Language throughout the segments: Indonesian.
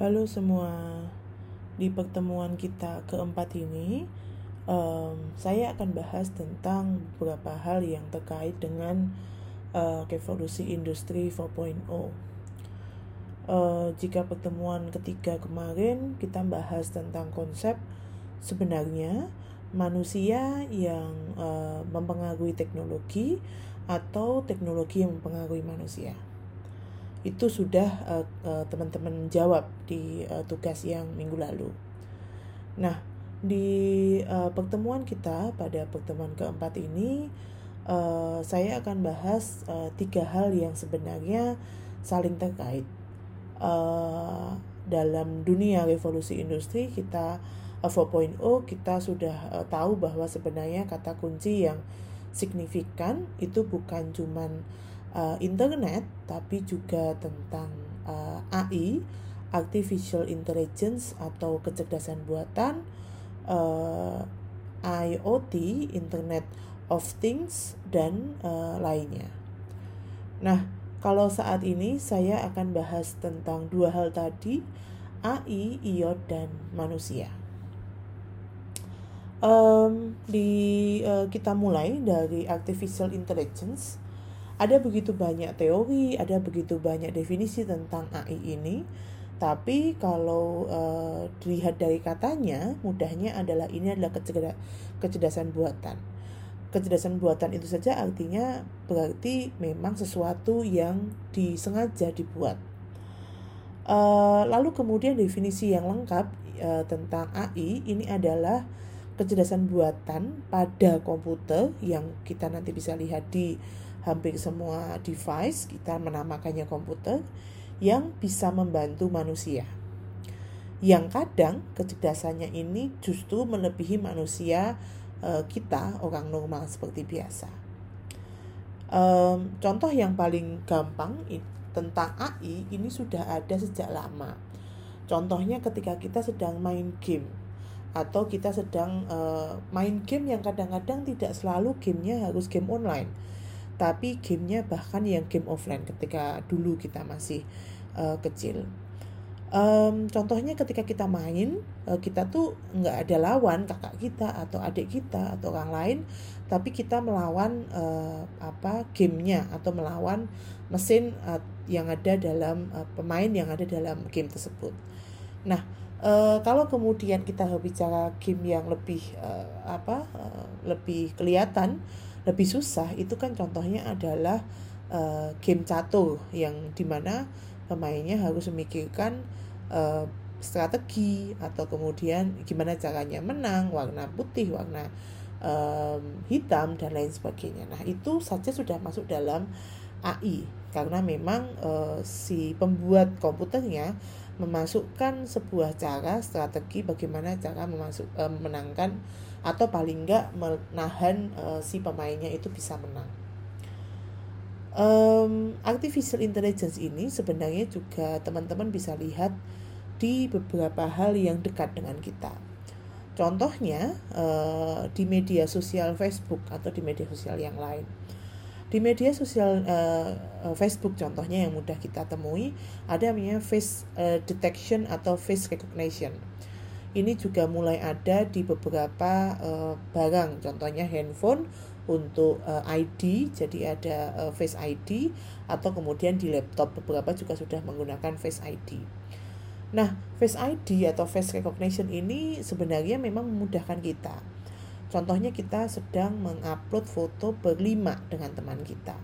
Halo semua, di pertemuan kita keempat ini, um, saya akan bahas tentang beberapa hal yang terkait dengan uh, revolusi industri 4.0. Uh, jika pertemuan ketiga kemarin kita bahas tentang konsep sebenarnya manusia yang uh, mempengaruhi teknologi atau teknologi yang mempengaruhi manusia itu sudah uh, uh, teman-teman jawab di uh, tugas yang minggu lalu. Nah, di uh, pertemuan kita pada pertemuan keempat ini, uh, saya akan bahas uh, tiga hal yang sebenarnya saling terkait. Uh, dalam dunia revolusi industri kita uh, 4.0 kita sudah uh, tahu bahwa sebenarnya kata kunci yang signifikan itu bukan cuman uh, internet tapi juga tentang uh, AI artificial intelligence atau kecerdasan buatan uh, IoT Internet of Things dan uh, lainnya. Nah, kalau saat ini saya akan bahas tentang dua hal tadi, AI, IoT dan manusia. Um, di uh, kita mulai dari artificial intelligence ada begitu banyak teori, ada begitu banyak definisi tentang AI ini. Tapi kalau uh, dilihat dari katanya, mudahnya adalah ini adalah kecerdasan buatan. Kecerdasan buatan itu saja artinya berarti memang sesuatu yang disengaja dibuat. Uh, lalu kemudian definisi yang lengkap uh, tentang AI ini adalah kecerdasan buatan pada komputer yang kita nanti bisa lihat di hampir semua device kita menamakannya komputer yang bisa membantu manusia. Yang kadang kecerdasannya ini justru melebihi manusia uh, kita orang normal seperti biasa. Contoh yang paling gampang tentang AI ini sudah ada sejak lama. Contohnya ketika kita sedang main game atau kita sedang uh, main game yang kadang-kadang tidak selalu gamenya harus game online. Tapi gamenya bahkan yang game offline ketika dulu kita masih uh, kecil. Um, contohnya ketika kita main uh, kita tuh nggak ada lawan kakak kita atau adik kita atau orang lain tapi kita melawan uh, apa gamenya atau melawan mesin uh, yang ada dalam uh, pemain yang ada dalam game tersebut. Nah Uh, kalau kemudian kita bicara game yang lebih uh, apa uh, lebih kelihatan lebih susah itu kan contohnya adalah uh, game catur yang di mana pemainnya harus memikirkan uh, strategi atau kemudian gimana caranya menang warna putih warna um, hitam dan lain sebagainya. Nah itu saja sudah masuk dalam AI karena memang uh, si pembuat komputernya memasukkan sebuah cara strategi bagaimana cara memasuk uh, menangkan atau paling enggak menahan uh, si pemainnya itu bisa menang. Um, artificial intelligence ini sebenarnya juga teman-teman bisa lihat di beberapa hal yang dekat dengan kita. Contohnya uh, di media sosial Facebook atau di media sosial yang lain. Di media sosial uh, Facebook contohnya yang mudah kita temui ada namanya face uh, detection atau face recognition ini juga mulai ada di beberapa uh, barang contohnya handphone untuk uh, ID jadi ada uh, Face ID atau kemudian di laptop beberapa juga sudah menggunakan Face ID. Nah, Face ID atau Face Recognition ini sebenarnya memang memudahkan kita. Contohnya kita sedang mengupload foto berlima dengan teman kita.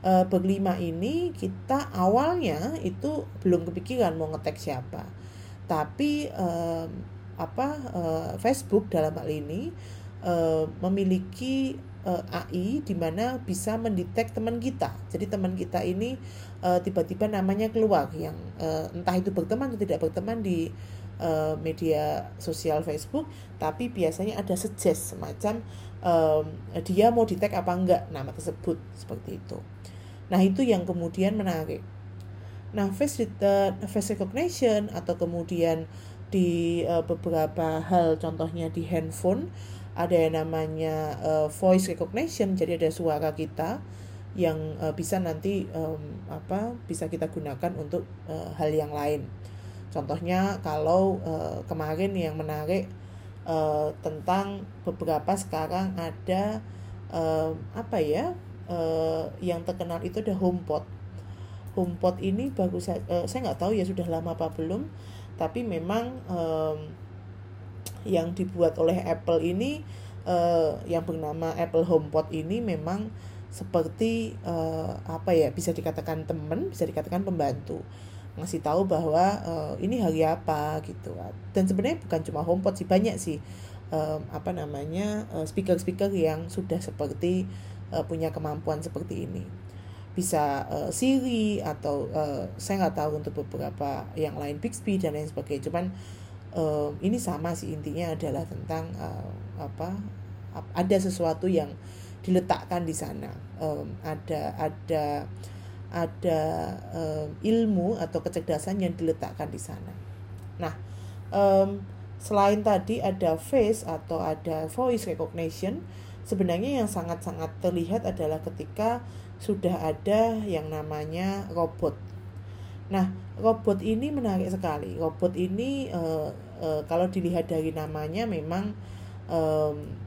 E, berlima ini kita awalnya itu belum kepikiran mau ngetek siapa tapi um, apa uh, Facebook dalam hal ini uh, memiliki uh, AI di mana bisa mendetek teman kita. Jadi teman kita ini tiba-tiba namanya keluar yang entah itu berteman atau tidak berteman di uh, media sosial Facebook, tapi biasanya ada suggest semacam um, dia mau detect apa enggak nama tersebut seperti itu. Nah itu yang kemudian menarik. Nah, face uh, face recognition atau kemudian di uh, beberapa hal contohnya di handphone ada yang namanya uh, voice recognition jadi ada suara kita yang uh, bisa nanti um, apa bisa kita gunakan untuk uh, hal yang lain Contohnya kalau uh, kemarin yang menarik uh, tentang beberapa sekarang ada uh, apa ya uh, yang terkenal itu ada HomePod. HomePod ini bagus uh, saya nggak tahu ya sudah lama apa belum, tapi memang um, yang dibuat oleh Apple ini uh, yang bernama Apple HomePod ini memang seperti uh, apa ya bisa dikatakan teman bisa dikatakan pembantu ngasih tahu bahwa uh, ini hari apa gitu dan sebenarnya bukan cuma HomePod sih banyak sih um, apa namanya speaker-speaker yang sudah seperti uh, punya kemampuan seperti ini. Bisa uh, Siri atau uh, saya nggak tahu untuk beberapa yang lain Bixby dan lain sebagainya. Cuman uh, ini sama sih intinya adalah tentang uh, apa ada sesuatu yang diletakkan di sana. Um, ada ada ada um, ilmu atau kecerdasan yang diletakkan di sana. Nah um, selain tadi ada face atau ada voice recognition sebenarnya yang sangat-sangat terlihat adalah ketika sudah ada yang namanya robot. Nah robot ini menarik sekali. Robot ini uh, uh, kalau dilihat dari namanya memang um,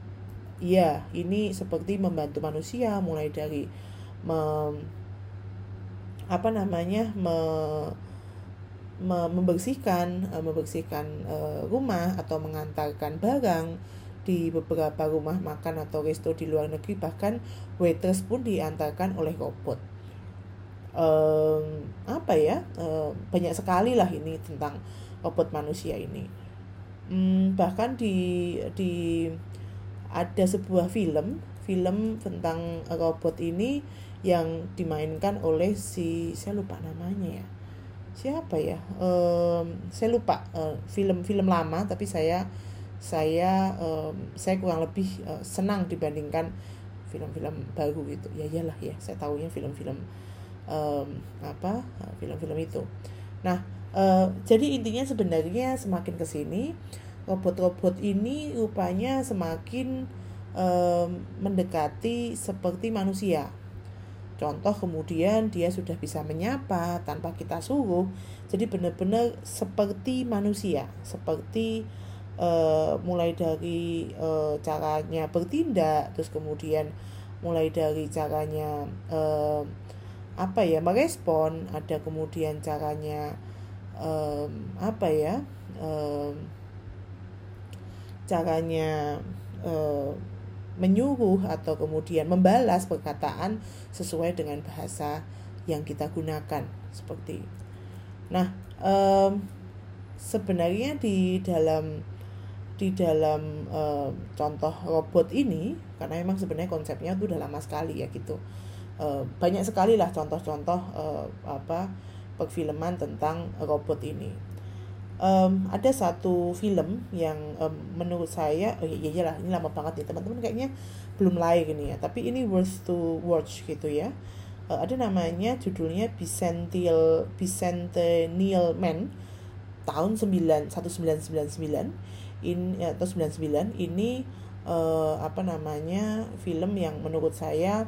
Iya, ini seperti membantu manusia mulai dari apa namanya me, me, membersihkan uh, membersihkan uh, rumah atau mengantarkan barang di beberapa rumah makan atau resto di luar negeri bahkan waiters pun diantarkan oleh robot. Um, apa ya um, banyak sekali lah ini tentang robot manusia ini. Um, bahkan di di ada sebuah film film tentang robot ini yang dimainkan oleh si saya lupa namanya ya. Siapa ya? Um, saya lupa uh, film film lama tapi saya saya um, saya kurang lebih uh, senang dibandingkan film-film baru gitu ya iyalah ya saya tahunya film-film um, apa film-film itu. Nah uh, jadi intinya sebenarnya semakin ke sini robot-robot ini rupanya semakin um, mendekati seperti manusia. Contoh kemudian dia sudah bisa menyapa tanpa kita suruh. Jadi benar-benar seperti manusia, seperti uh, mulai dari uh, caranya bertindak, terus kemudian mulai dari caranya uh, apa ya merespon, ada kemudian caranya apa ya caranya menyuruh atau kemudian membalas perkataan sesuai dengan bahasa yang kita gunakan seperti nah um, sebenarnya di dalam di dalam um, contoh robot ini karena memang sebenarnya konsepnya itu udah lama sekali ya gitu. Uh, banyak sekali lah contoh-contoh uh, apa perfilman tentang robot ini um, ada satu film yang um, menurut saya oh iya, iya lah ini lama banget nih teman-teman kayaknya belum lahir ini ya tapi ini worth to watch gitu ya. Uh, ada namanya judulnya Bicentennial Bicentennial Man tahun 9 1999 in atau 99 ini uh, apa namanya film yang menurut saya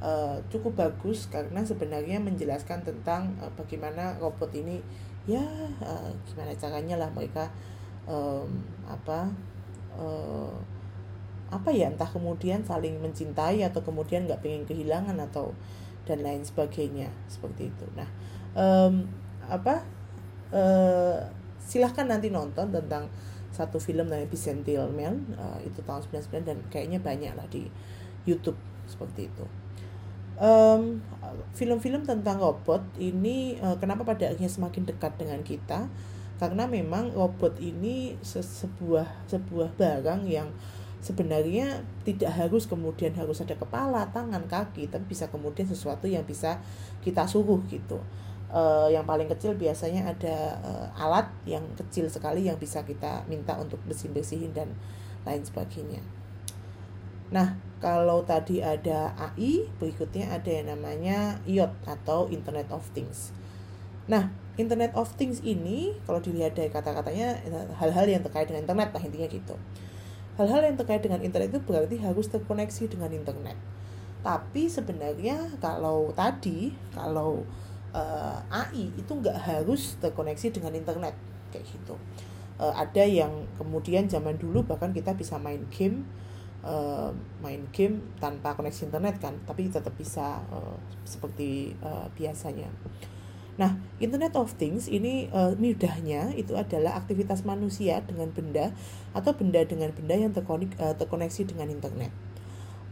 uh, cukup bagus karena sebenarnya menjelaskan tentang uh, bagaimana robot ini ya uh, gimana caranya lah mereka um, apa uh, apa ya entah kemudian saling mencintai atau kemudian nggak pengen kehilangan atau dan lain sebagainya seperti itu. Nah um, apa uh, silahkan nanti nonton tentang satu film namanya Bicentennial Man uh, itu tahun 99 dan kayaknya banyak lah di YouTube seperti itu film film-film tentang robot ini uh, kenapa pada akhirnya semakin dekat dengan kita karena memang robot ini se sebuah sebuah barang yang sebenarnya tidak harus kemudian harus ada kepala, tangan, kaki, tapi bisa kemudian sesuatu yang bisa kita suruh gitu. Uh, yang paling kecil biasanya ada uh, alat yang kecil sekali yang bisa kita minta untuk bersih-bersihin dan lain sebagainya. Nah, kalau tadi ada AI, berikutnya ada yang namanya IoT atau Internet of Things. Nah, Internet of Things ini kalau dilihat dari kata-katanya hal-hal yang terkait dengan internet lah intinya gitu. Hal-hal yang terkait dengan internet itu berarti harus terkoneksi dengan internet. Tapi sebenarnya kalau tadi kalau uh, AI itu nggak harus terkoneksi dengan internet kayak gitu uh, ada yang kemudian zaman dulu bahkan kita bisa main game uh, main game tanpa koneksi internet kan tapi tetap bisa uh, seperti uh, biasanya Nah, Internet of Things ini uh, mudahnya itu adalah aktivitas manusia dengan benda atau benda dengan benda yang terkonek, uh, terkoneksi dengan internet.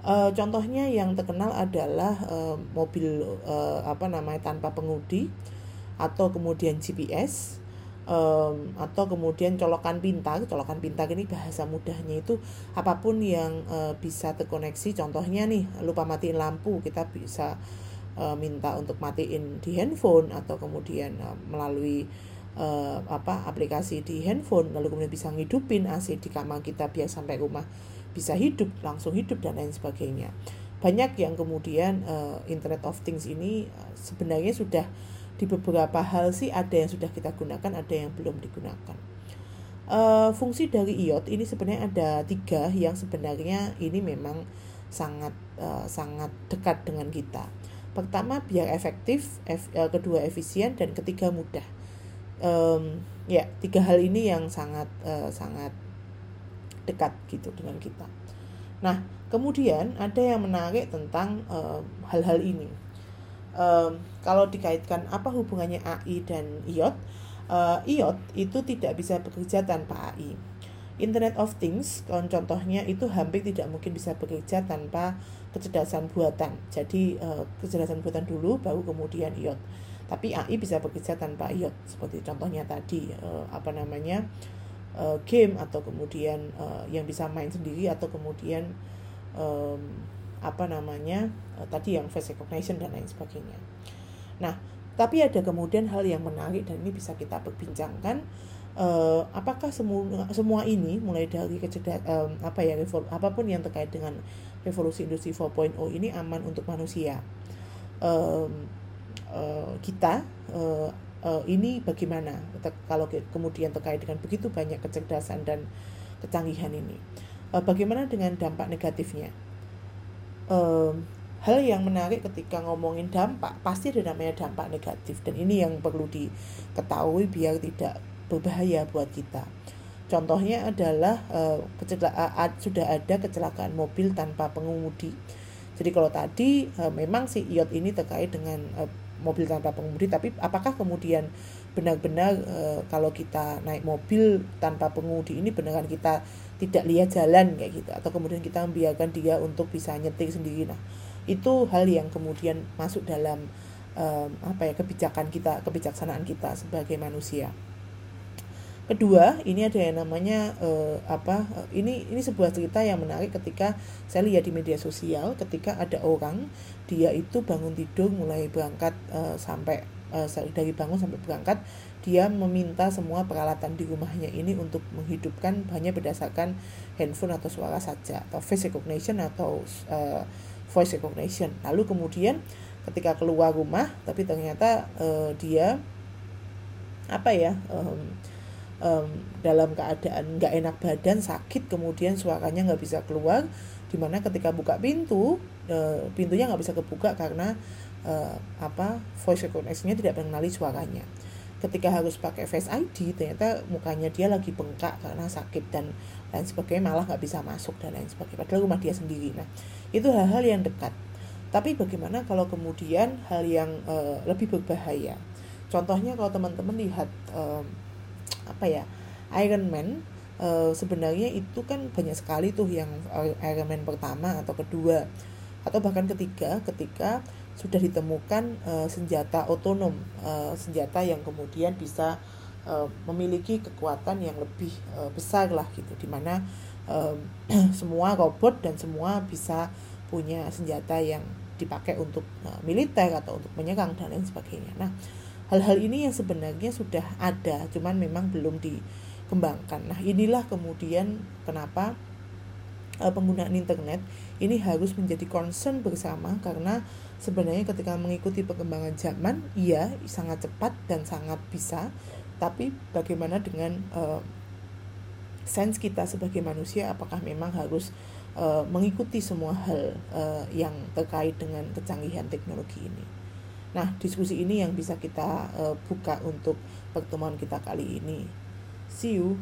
Uh, contohnya yang terkenal adalah uh, mobil uh, apa namanya tanpa pengemudi atau kemudian GPS um, atau kemudian colokan pintar. Colokan pintar ini bahasa mudahnya itu apa pun yang uh, bisa terkoneksi. Contohnya nih lupa matiin lampu kita bisa uh, minta untuk matiin di handphone atau kemudian uh, melalui uh, apa aplikasi di handphone lalu kemudian bisa ngidupin AC di kamar kita biar sampai rumah bisa hidup langsung hidup dan lain sebagainya banyak yang kemudian uh, Internet of Things ini sebenarnya sudah di beberapa hal sih ada yang sudah kita gunakan ada yang belum digunakan uh, fungsi dari iot ini sebenarnya ada tiga yang sebenarnya ini memang sangat uh, sangat dekat dengan kita pertama biar efektif ef, uh, kedua efisien dan ketiga mudah um, ya tiga hal ini yang sangat uh, sangat dekat gitu dengan kita. Nah, kemudian ada yang menarik tentang hal-hal uh, ini. Um, kalau dikaitkan apa hubungannya AI dan IOT, uh, IOT itu tidak bisa bekerja tanpa AI. Internet of Things, contohnya itu hampir tidak mungkin bisa bekerja tanpa kecerdasan buatan. Jadi uh, kecerdasan buatan dulu, baru kemudian IOT. Tapi AI bisa bekerja tanpa IOT, seperti contohnya tadi uh, apa namanya uh, game atau kemudian uh, yang bisa main sendiri atau kemudian um, apa namanya uh, tadi yang face recognition dan lain sebagainya. Nah, tapi ada kemudian hal yang menarik dan ini bisa kita perbincangkan uh, apakah semua semua ini mulai dari kecerdasan um, apa ya apa pun yang terkait dengan revolusi industri 4.0 ini aman untuk manusia. Um, uh, kita uh, uh, ini bagaimana kalau kemudian terkait dengan begitu banyak kecerdasan dan kecanggihan ini bagaimana dengan dampak negatifnya uh, hal yang menarik ketika ngomongin dampak pasti ada namanya dampak negatif dan ini yang perlu diketahui biar tidak berbahaya buat kita. Contohnya adalah uh, uh, sudah ada kecelakaan mobil tanpa pengemudi. Jadi kalau tadi uh, memang si iot ini terkait dengan uh, mobil tanpa pengemudi tapi apakah kemudian benar-benar e, kalau kita naik mobil tanpa pengemudi ini beneran kita tidak lihat jalan kayak gitu? Atau kemudian kita membiarkan dia untuk bisa nyetir sendiri? Nah itu hal yang kemudian masuk dalam e, apa ya kebijakan kita kebijaksanaan kita sebagai manusia kedua ini ada yang namanya uh, apa uh, ini ini sebuah cerita yang menarik ketika saya lihat di media sosial ketika ada orang dia itu bangun tidur mulai berangkat uh, sampai uh, dari bangun sampai berangkat dia meminta semua peralatan di rumahnya ini untuk menghidupkan hanya berdasarkan handphone atau suara saja atau face recognition atau uh, voice recognition. Lalu kemudian ketika keluar rumah tapi ternyata uh, dia apa ya um, um, dalam keadaan nggak enak badan sakit kemudian suaranya nggak bisa keluar di mana ketika buka pintu uh, pintunya nggak bisa kebuka karena uh, apa voice recognition-nya tidak mengenali suaranya. Ketika harus pakai face ID ternyata mukanya dia lagi bengkak karena sakit dan lain sebagainya malah nggak bisa masuk dan lain sebagainya padahal rumah dia sendiri. Nah itu hal-hal yang dekat. Tapi bagaimana kalau kemudian hal yang uh, lebih berbahaya? Contohnya kalau teman-teman lihat um, apa ya Iron Man uh, sebenarnya itu kan banyak sekali tuh yang Iron Man pertama atau kedua. Atau bahkan ketiga ketika sudah ditemukan uh, senjata otonom uh, senjata yang kemudian bisa uh, memiliki kekuatan yang lebih uh, besar lah gitu. Di mana uh, semua robot dan semua bisa punya senjata yang dipakai untuk militer atau untuk menyerang dan lain sebagainya. Nah hal-hal ini yang sebenarnya sudah ada cuman memang belum dikembangkan. Nah inilah kemudian kenapa uh, penggunaan internet ini harus menjadi concern bersama karena sebenarnya ketika mengikuti perkembangan zaman iya sangat cepat dan sangat bisa tapi bagaimana dengan uh, sense kita sebagai manusia apakah memang harus uh, mengikuti semua hal yang terkait dengan kecanggihan teknologi ini Nah, diskusi ini yang bisa kita uh, buka untuk pertemuan kita kali ini. See you.